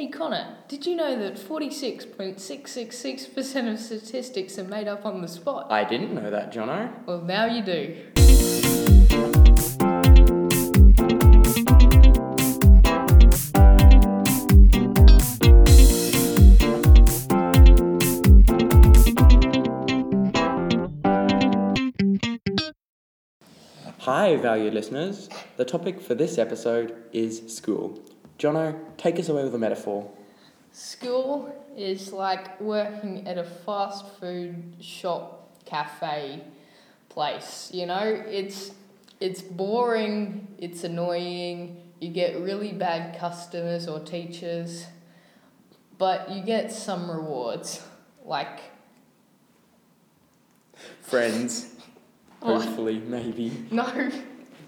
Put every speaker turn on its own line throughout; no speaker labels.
Hey Connor, did you know that 46.666% of statistics are made up on the spot?
I didn't know that, Jono.
Well, now you do.
Hi, valued listeners. The topic for this episode is school. Jono, take us away with a metaphor.
School is like working at a fast food shop, cafe place. You know, it's it's boring, it's annoying, you get really bad customers or teachers, but you get some rewards. Like
Friends. Hopefully, maybe.
no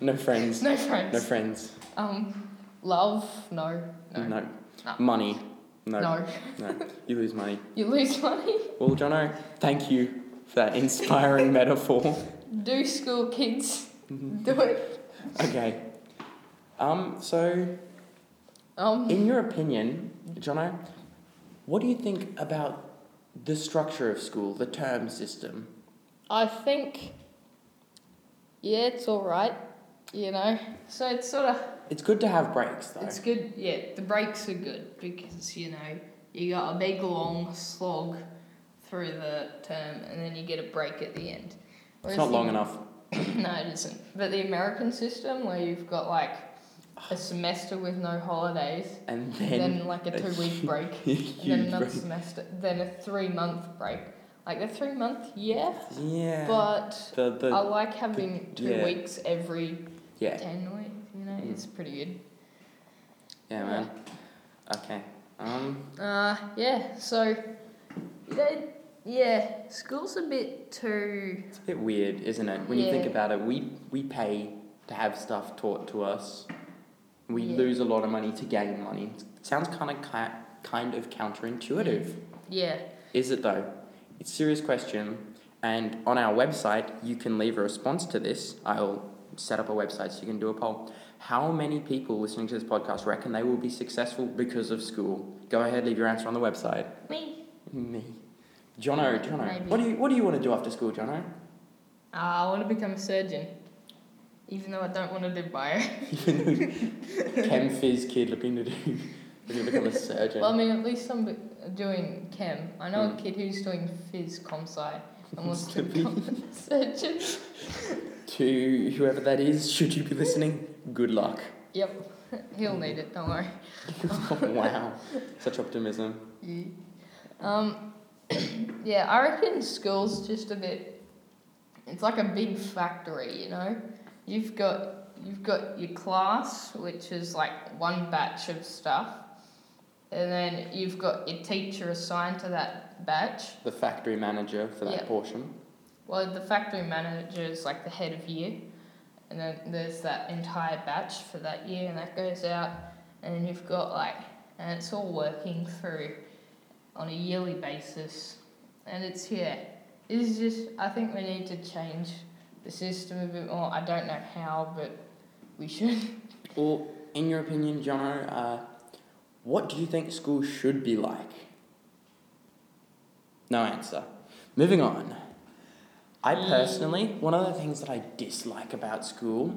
No friends.
no friends.
No friends.
Um love, no. No.
No.
No.
Money. No.
No.
No. You lose money.
You lose money.
Well, Jono, thank you for that inspiring metaphor.
Do school kids.
Mhm.
Do it.
Okay. Um, so
Um
In your opinion, Jono, what do you think about the structure of school, the term system?
I think, yeah, it's all right. You know, so it's sort of
It's good to have breaks, though.
it's good. Yeah, the breaks are good because you know you got a big long slog through the term and then you get a break at the end.
It's not
the-
long enough.
no, it isn't. But the American system where you've got like a semester with no holidays,
And
then,
then,
like a two week break, then another
break.
semester, then a three month break. Like the three month, yeah,
Yeah.
but
the, the,
I like having two
yeah.
weeks every
yeah.
ten weeks. It's pretty good.
Yeah, man. Okay. Um,
Uh, yeah. So, yeah, yeah, school's a bit too.
it's a bit weird, isn't it? When you think
Yeah.
about it, we, we pay to have stuff taught to us. We
Yeah.
lose a lot of money to gain money. It sounds kind of ki- kind of counterintuitive.
Yeah.
Is it though? It's a serious question, and on our website you can leave a response to this. I'll set up a website so you can do a poll. How many people listening to this podcast reckon they will be successful because of school? Go ahead, leave your answer on the website.
Me.
Me. Jono, Jono,
Maybe.
what do you what do you want to do after school, Jono?
Uh, I want to become a surgeon, even though I don't want to do bio.
Even though Chem Phys kid looking to do looking to become a surgeon.
well, I mean, at least I'm doing chem. I know
Mm.
a kid who's doing phys com sci and wants to become a surgeon.
to whoever that is, should you be listening, good luck.
Yep. He'll need it. Don't worry.
wow, such optimism.
Yeah. Um, yeah, I reckon school's just a bit. It's like a big factory, you know. You've got you've got your class, which is like one batch of stuff, and then you've got your teacher assigned to that batch.
The factory manager for that
Yeah.
portion.
Well, the factory manager is like the head of year, and then there's that entire batch for that year, and that goes out, and then you've got like, and it's all working through on a yearly basis, and it's yeah, it's just I think we need to change the system a bit more. I don't know how, but we should.
Well, in your opinion, Jono, uh, what do you think school should be like? No answer. Moving on. I personally, one of the things that I dislike about school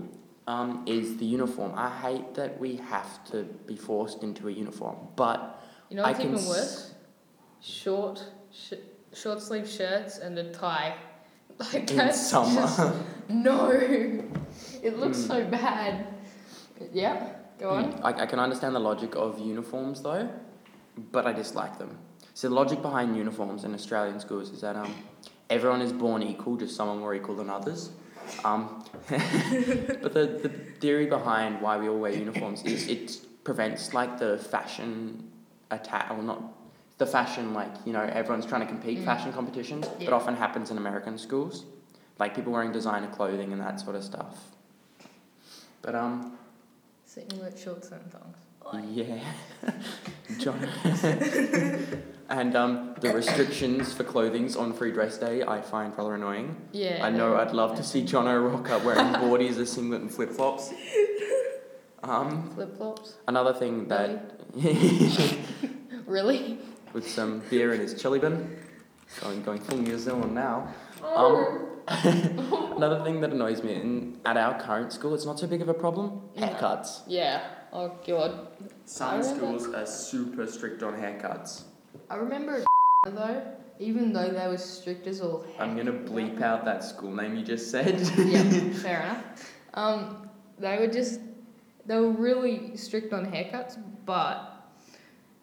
um, is the uniform. I hate that we have to be forced into a uniform, but
You know
I
what's
can
even worse? Short, sh- short sleeve shirts and a tie. Like
in
that's
summer.
just- No, it looks
Mm.
so bad. Yeah, go on.
I, I can understand the logic of uniforms though, but I dislike them. So the logic behind uniforms in Australian schools is that um, everyone is born equal, just some are more equal than others. Um, but the, the theory behind why we all wear uniforms is it prevents like the fashion attack, or not the fashion like you know everyone's trying to compete
Mm.
fashion competitions.
Yeah.
That often happens in American schools, like people wearing designer clothing and that sort of stuff. But um,
Singlet shorts and thongs.
yeah, John. and um, the restrictions for clothings on Free Dress Day I find rather annoying.
Yeah.
I know I'd love to see John rock up wearing boardies, a singlet, and flip flops. Um,
Flip flops.
another thing that
really?
with some beer in his chili bin. Going, going full New Zealand now.
Oh.
Another thing that annoys me in, at our current school, it's not so big of a problem.
No.
Haircuts.
Yeah. Oh god.
Some schools are super strict on haircuts.
I remember though, even though they were strict as all.
I'm gonna bleep out that school name you just said.
yeah, fair enough. Um, they were just they were really strict on haircuts, but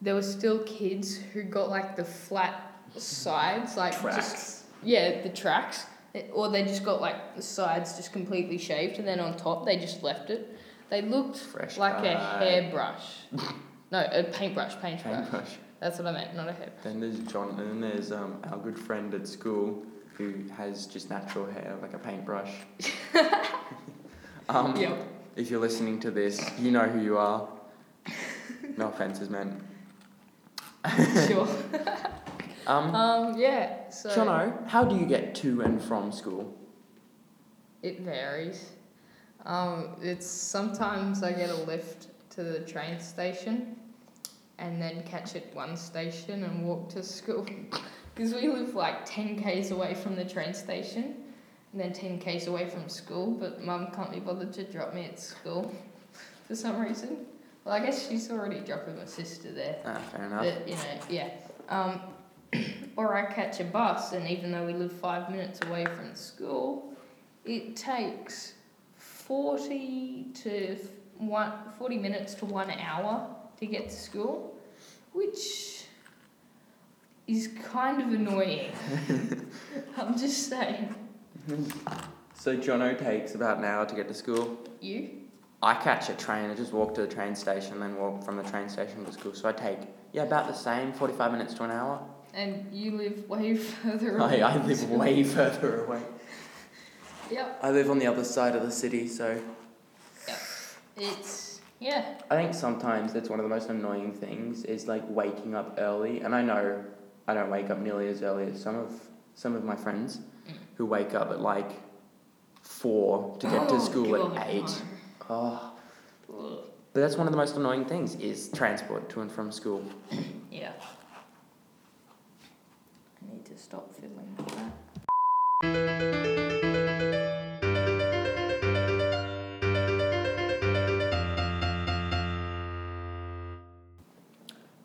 there were still kids who got like the flat sides, like just yeah, the tracks, or they just got like the sides just completely shaved, and then on top they just left it. They looked
Fresh
like a hairbrush. no, a paintbrush, paintbrush.
Paintbrush.
That's what I meant, not a hairbrush.
Then there's John, and then there's um, our good friend at school who has just natural hair, like a paintbrush. um,
Yep.
If you're listening to this, you know who you are. No offences meant.
sure.
Um,
Um, yeah. So
Jono, how do you get to and from school?
It varies. Um, it's sometimes I get a lift to the train station, and then catch at one station and walk to school, because we live like ten k's away from the train station, and then ten k's away from school. But mum can't be bothered to drop me at school, for some reason. Well, I guess she's already dropping my sister there.
Ah, fair enough.
But you know, yeah. Um, or I catch a bus, and even though we live five minutes away from school, it takes forty to f- one, 40 minutes to one hour to get to school, which is kind of annoying. I'm just saying.
So Jono takes about an hour to get to school.
You?
I catch a train. I just walk to the train station, then walk from the train station to school. So I take yeah about the same, forty-five minutes to an hour.
And you live way further
I,
away.
I
from
live way further away.
Yep.
I live on the other side of the city, so
It's yeah.
I think sometimes that's one of the most annoying things is like waking up early. And I know I don't wake up nearly as early as some of some of my friends
Mm.
who wake up at like four to get to
Oh,
school
God,
at eight. Oh, but that's one of the most annoying things is transport to and from school.
Yeah. I need to stop fiddling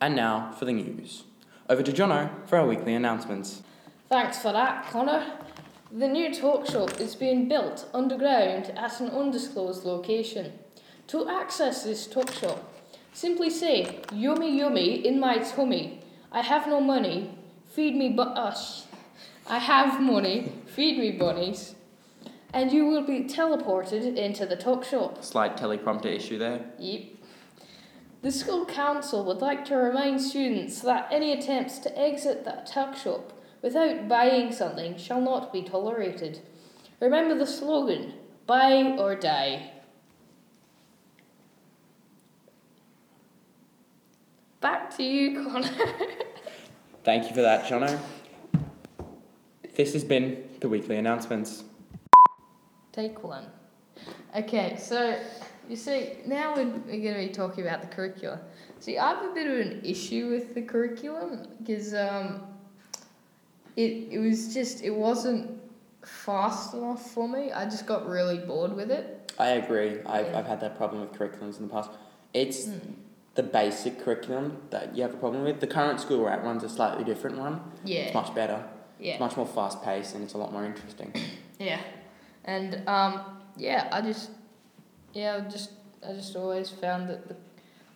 And now for the news. Over to Jono for our weekly announcements.
Thanks for that, Connor. The new tuck shop is being built underground at an undisclosed location. To access this tuck shop, simply say, Yummy, yummy, in my tummy. I have no money, feed me but us. Uh, I have money, feed me bunnies. And you will be teleported into the tuck shop.
Slight teleprompter issue there.
Yep. The school council would like to remind students that any attempts to exit that tuck shop without buying something shall not be tolerated. Remember the slogan buy or die. Back to you, Connor.
Thank you for that, Jono. This has been the weekly announcements.
Take one. Okay, so you see, now we're, we're going to be talking about the curriculum. See, I have a bit of an issue with the curriculum because um, it, it was just, it wasn't fast enough for me. I just got really bored with it.
I agree. I've,
Yeah.
I've had that problem with curriculums in the past. It's
Mm.
the basic curriculum that you have a problem with. The current school we're at runs a slightly different one.
Yeah.
It's much better.
Yeah.
It's much more fast paced and it's a lot more interesting.
yeah. And um, yeah, I just, yeah, I just, I just always found that the,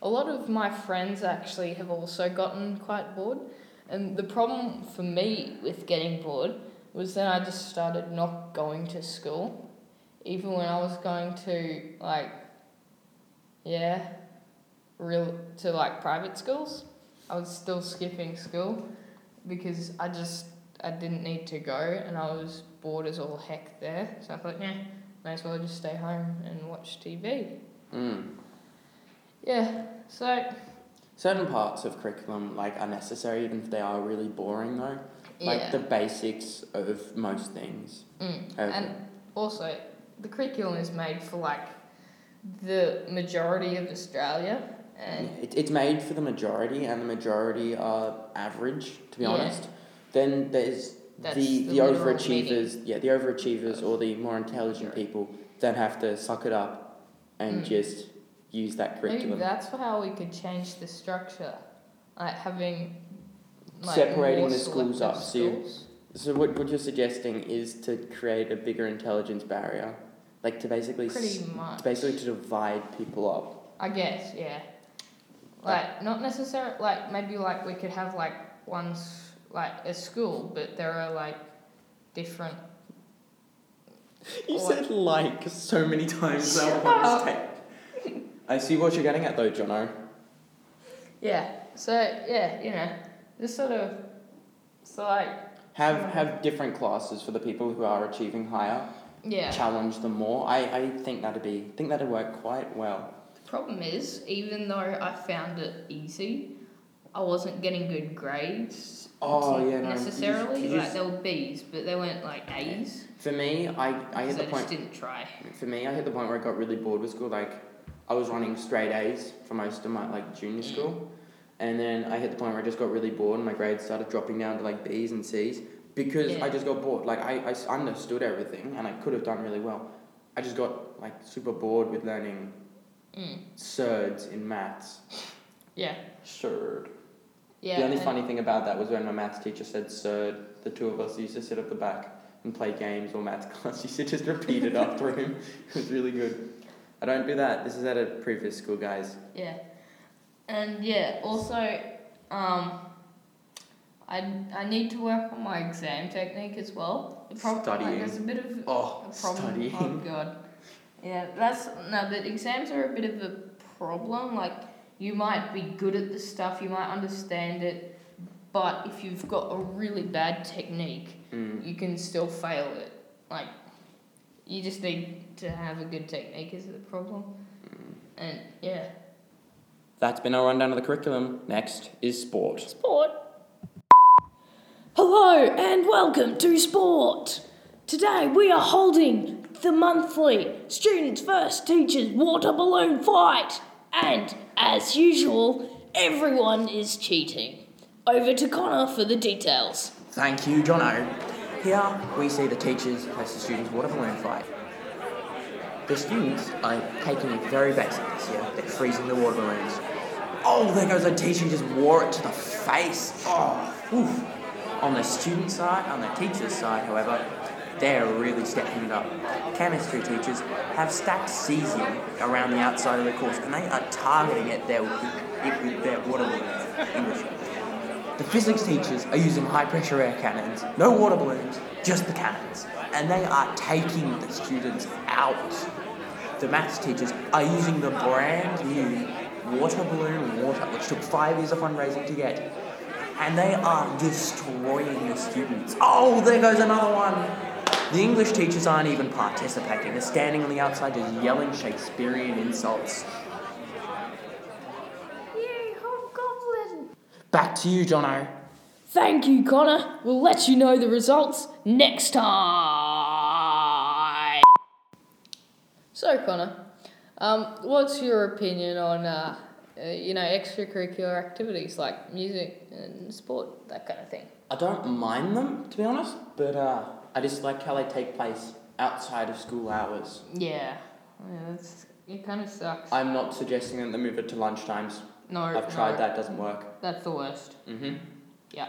a lot of my friends actually have also gotten quite bored. And the problem for me with getting bored was then I just started not going to school, even when I was going to like, yeah, real to like private schools. I was still skipping school because I just I didn't need to go and I was bored as all heck there. So I thought, yeah, may as well just stay home and watch TV.
Mm.
Yeah, so
Certain parts of curriculum like are necessary, even if they are really boring though. Like
yeah,
the basics of most things.
mm. And also the curriculum is made for like the majority of Australia, And
It, it's made for the majority, and the majority are average, to be
Yeah.
honest. Then there's
That's
the,
the
the, overachievers, yeah, the overachievers or the more intelligent people that have to suck it up and
Mm.
just use that
maybe
curriculum.
that's how we could change the structure, like having like
Separating the schools up,
selective
so. So what, what you're suggesting is to create a bigger intelligence barrier, like to basically
Pretty much.
to basically to divide people up.
I guess, yeah. Like not necessarily like maybe like we could have like ones like a school, but there are like different.
You
What?
said like so many times that
Shut
one
up.
I see what you're getting at though, Jono.
Yeah. So yeah, you know, this sort of. So like
Have
Right.
have different classes for the people who are achieving higher.
yeah.
Challenge them more. I, I think that'd be think that'd work quite well.
The problem is, even though I found it easy, I wasn't getting good grades.
Oh, yeah, no, you just-
Necessarily,
you
like
just-
they were B's, but they weren't like A's.
For me, I, I hit the
I
point
just didn't try.
for me I hit the point where I got really bored with school. Like I was running straight A's for most of my like junior
Mm.
school. And then I hit the point where I just got really bored and my grades started dropping down to like B's and C's because
Yeah.
I just got bored. Like I, I understood everything and I could have done really well. I just got like super bored with learning
Mm.
surds in maths.
Yeah.
Surd.
Yeah.
the only funny thing about that was when my maths teacher said "Sir," the two of us used to sit at the back and play games or maths class. used to just repeat it after him. It was really good. I don't do that. This is at a previous school, guys.
Yeah. And yeah, also, um, I, I need to work on my exam technique as well. The prob-
Studying.
Like, there's a bit of
Oh,
a problem.
studying.
Oh god. Yeah, that's no, but exams are a bit of a problem. Like you might be good at the stuff, you might understand it, but if you've got a really bad technique,
Mm.
you can still fail it. Like you just need to have a good technique is the problem.
Mm.
And yeah.
That's been our rundown of the curriculum. Next is sport.
Sport.
Hello and welcome to Sport. Today we are holding the monthly Students First Teachers Water Balloon Fight. And as usual, everyone is cheating. Over to Connor for the details.
Thank you, Jono. Here we see the teachers the students water balloon fight. The students are taking it very basic this year. They're freezing the water balloons. Oh, there goes a teacher just wore it to the face. Oh, oof. On the student side, on the teacher's side, however, they're really stepping it up. Chemistry teachers have stacked cesium around the outside of the course, and they are targeting it, their, it with their water balloons. English. The physics teachers are using high pressure air cannons, no water balloons, just the cannons, and they are taking the students out. The maths teachers are using the brand new water balloon water, which took five years of fundraising to get, and they are destroying the students. Oh, there goes another one. The English teachers aren't even participating. They're standing on the outside just yelling Shakespearean insults.
Yay, Hobgoblin!
Back to you, Jono.
Thank you, Connor. We'll let you know the results next time.
So Connor, um, what's your opinion on uh, uh, you know extracurricular activities like music and sport that kind of thing?
I don't mind them, to be honest, but uh, I just like how they take place outside of school hours.
Yeah, yeah, that's it. Kind of sucks.
I'm not suggesting that they move it to lunchtimes.
no,
I've tried
no,
that, doesn't work.
That's the worst.
Mm-hmm.
Yeah.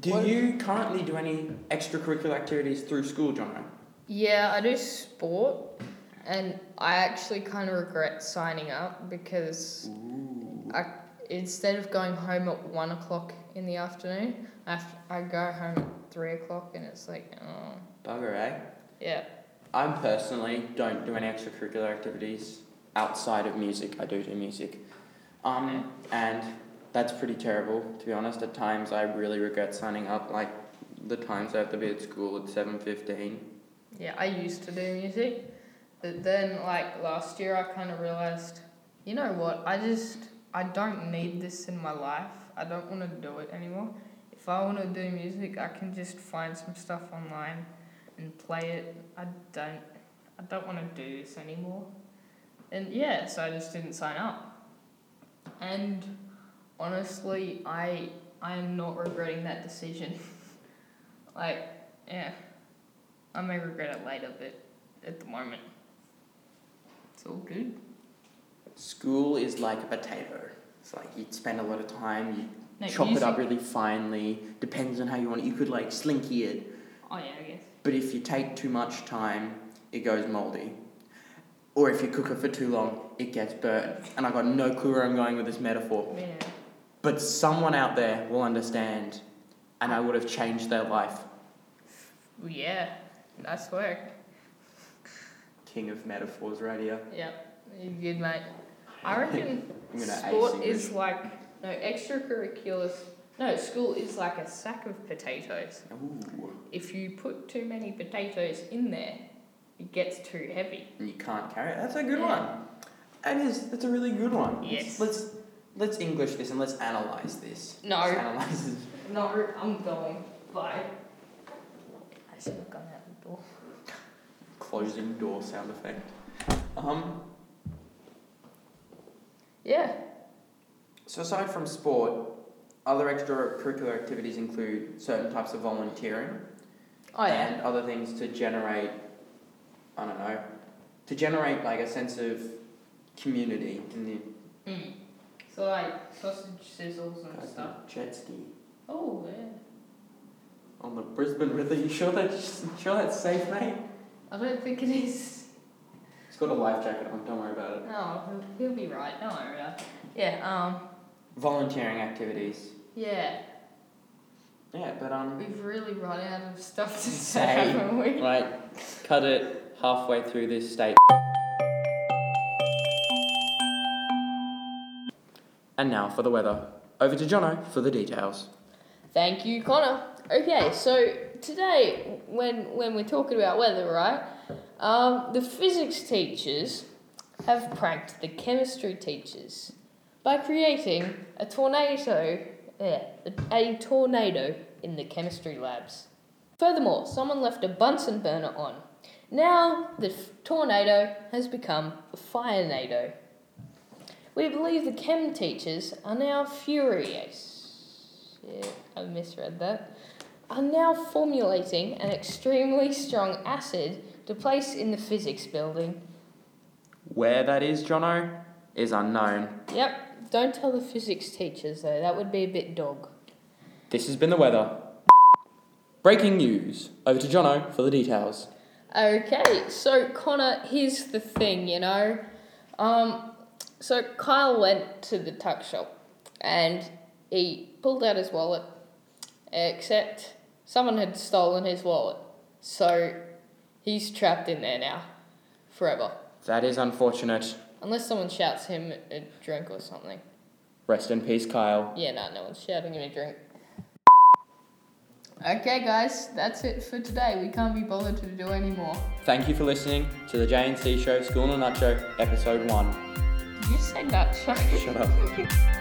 Do
What-
you currently do any extracurricular activities through school, Jono?
Yeah, I do sport, and I actually kind of regret signing up because I instead of going home at one o'clock in the afternoon, I have, I go home at three o'clock, and it's like, oh,
Bugger, eh?
yeah,
I personally don't do any extracurricular activities outside of music. I do do music. Um, and that's pretty terrible, to be honest. At times, I really regret signing up. Like the times I have to be at school at seven fifteen.
yeah. I used to do music, but then like last year, I kind of realized, you know what? I just I don't need this in my life. I don't want to do it anymore. If I want to do music, I can just find some stuff online and play it. I don't I don't want to do this anymore. And yeah, so I just didn't sign up. And honestly, I I am not regretting that decision. like, yeah, I may regret it later, but at the moment, it's all good.
School is like a potato. It's like you spend a lot of time, you
No,
chop it up really finely. Depends on how you want it. You could like slinky it,
Oh yeah, I guess.
but if you take too much time, it goes moldy. Or if you cook it for too long, it gets burnt. And I've got no clue where I'm going with this metaphor.
Yeah.
But someone out there will understand, and I would have changed their life.
Well, yeah, nice work.
King of metaphors right here.
Yep, you good, mate. I reckon
I'm gonna ace
sport is like no extracurriculars. No, school is like a sack of potatoes.
Ooh.
If you put too many potatoes in there, it gets too heavy.
And you can't carry it. That's a good
Yeah.
one. That is. That's a really good one.
Yes.
Let's let's English this and let's analyze this.
No.
Let's analyze this.
No, I'm going. Bye. I should have gone out the door.
Closing door sound effect. Um.
Yeah.
So aside from sport, other extracurricular activities include certain types of volunteering
Oh yeah.
and other things to generate. I don't know. To generate like a sense of community in the
Mm. So like sausage sizzles and stuff.
jet ski
Oh yeah.
on the Brisbane River. You sure that's sure that's safe, mate?
I don't think it is.
It's got a life jacket on. Don't worry about it.
No, he'll, he'll be right. Don't worry about it. Yeah. Um.
Volunteering activities.
Yeah.
Yeah, but um.
We've really run out of stuff to
Say.
say, haven't we?
Right, cut it halfway through this state. And now for the weather. Over to Jono for the details.
Thank you, Connor. Okay, so today, when when we're talking about weather, right? Um, the physics teachers have pranked the chemistry teachers by creating a tornado, yeah, a tornado in the chemistry labs. Furthermore, someone left a Bunsen burner on. Now the f- tornado has become a firenado. We believe the chem teachers are now furious. Yeah, I misread that. Are now formulating an extremely strong acid to place in the physics building.
Where that is, Jono, is unknown.
Yep, don't tell the physics teachers though, that would be a bit dog.
This has been the weather. Breaking news. Over to Jono for the details.
Okay, so Connor, here's the thing, you know. Um, so Kyle went to the tuck shop and he pulled out his wallet, except someone had stolen his wallet. So he's trapped in there now, forever.
That is unfortunate.
Unless someone shouts him a drink or something.
Rest in peace, Kyle.
Yeah, no, no one's shouting him a drink. Okay, guys, that's it for today. We can't be bothered to do any more.
Thank you for listening to the J&C Show School in a Nutshell, Episode 1.
Did you say show?
Shut up.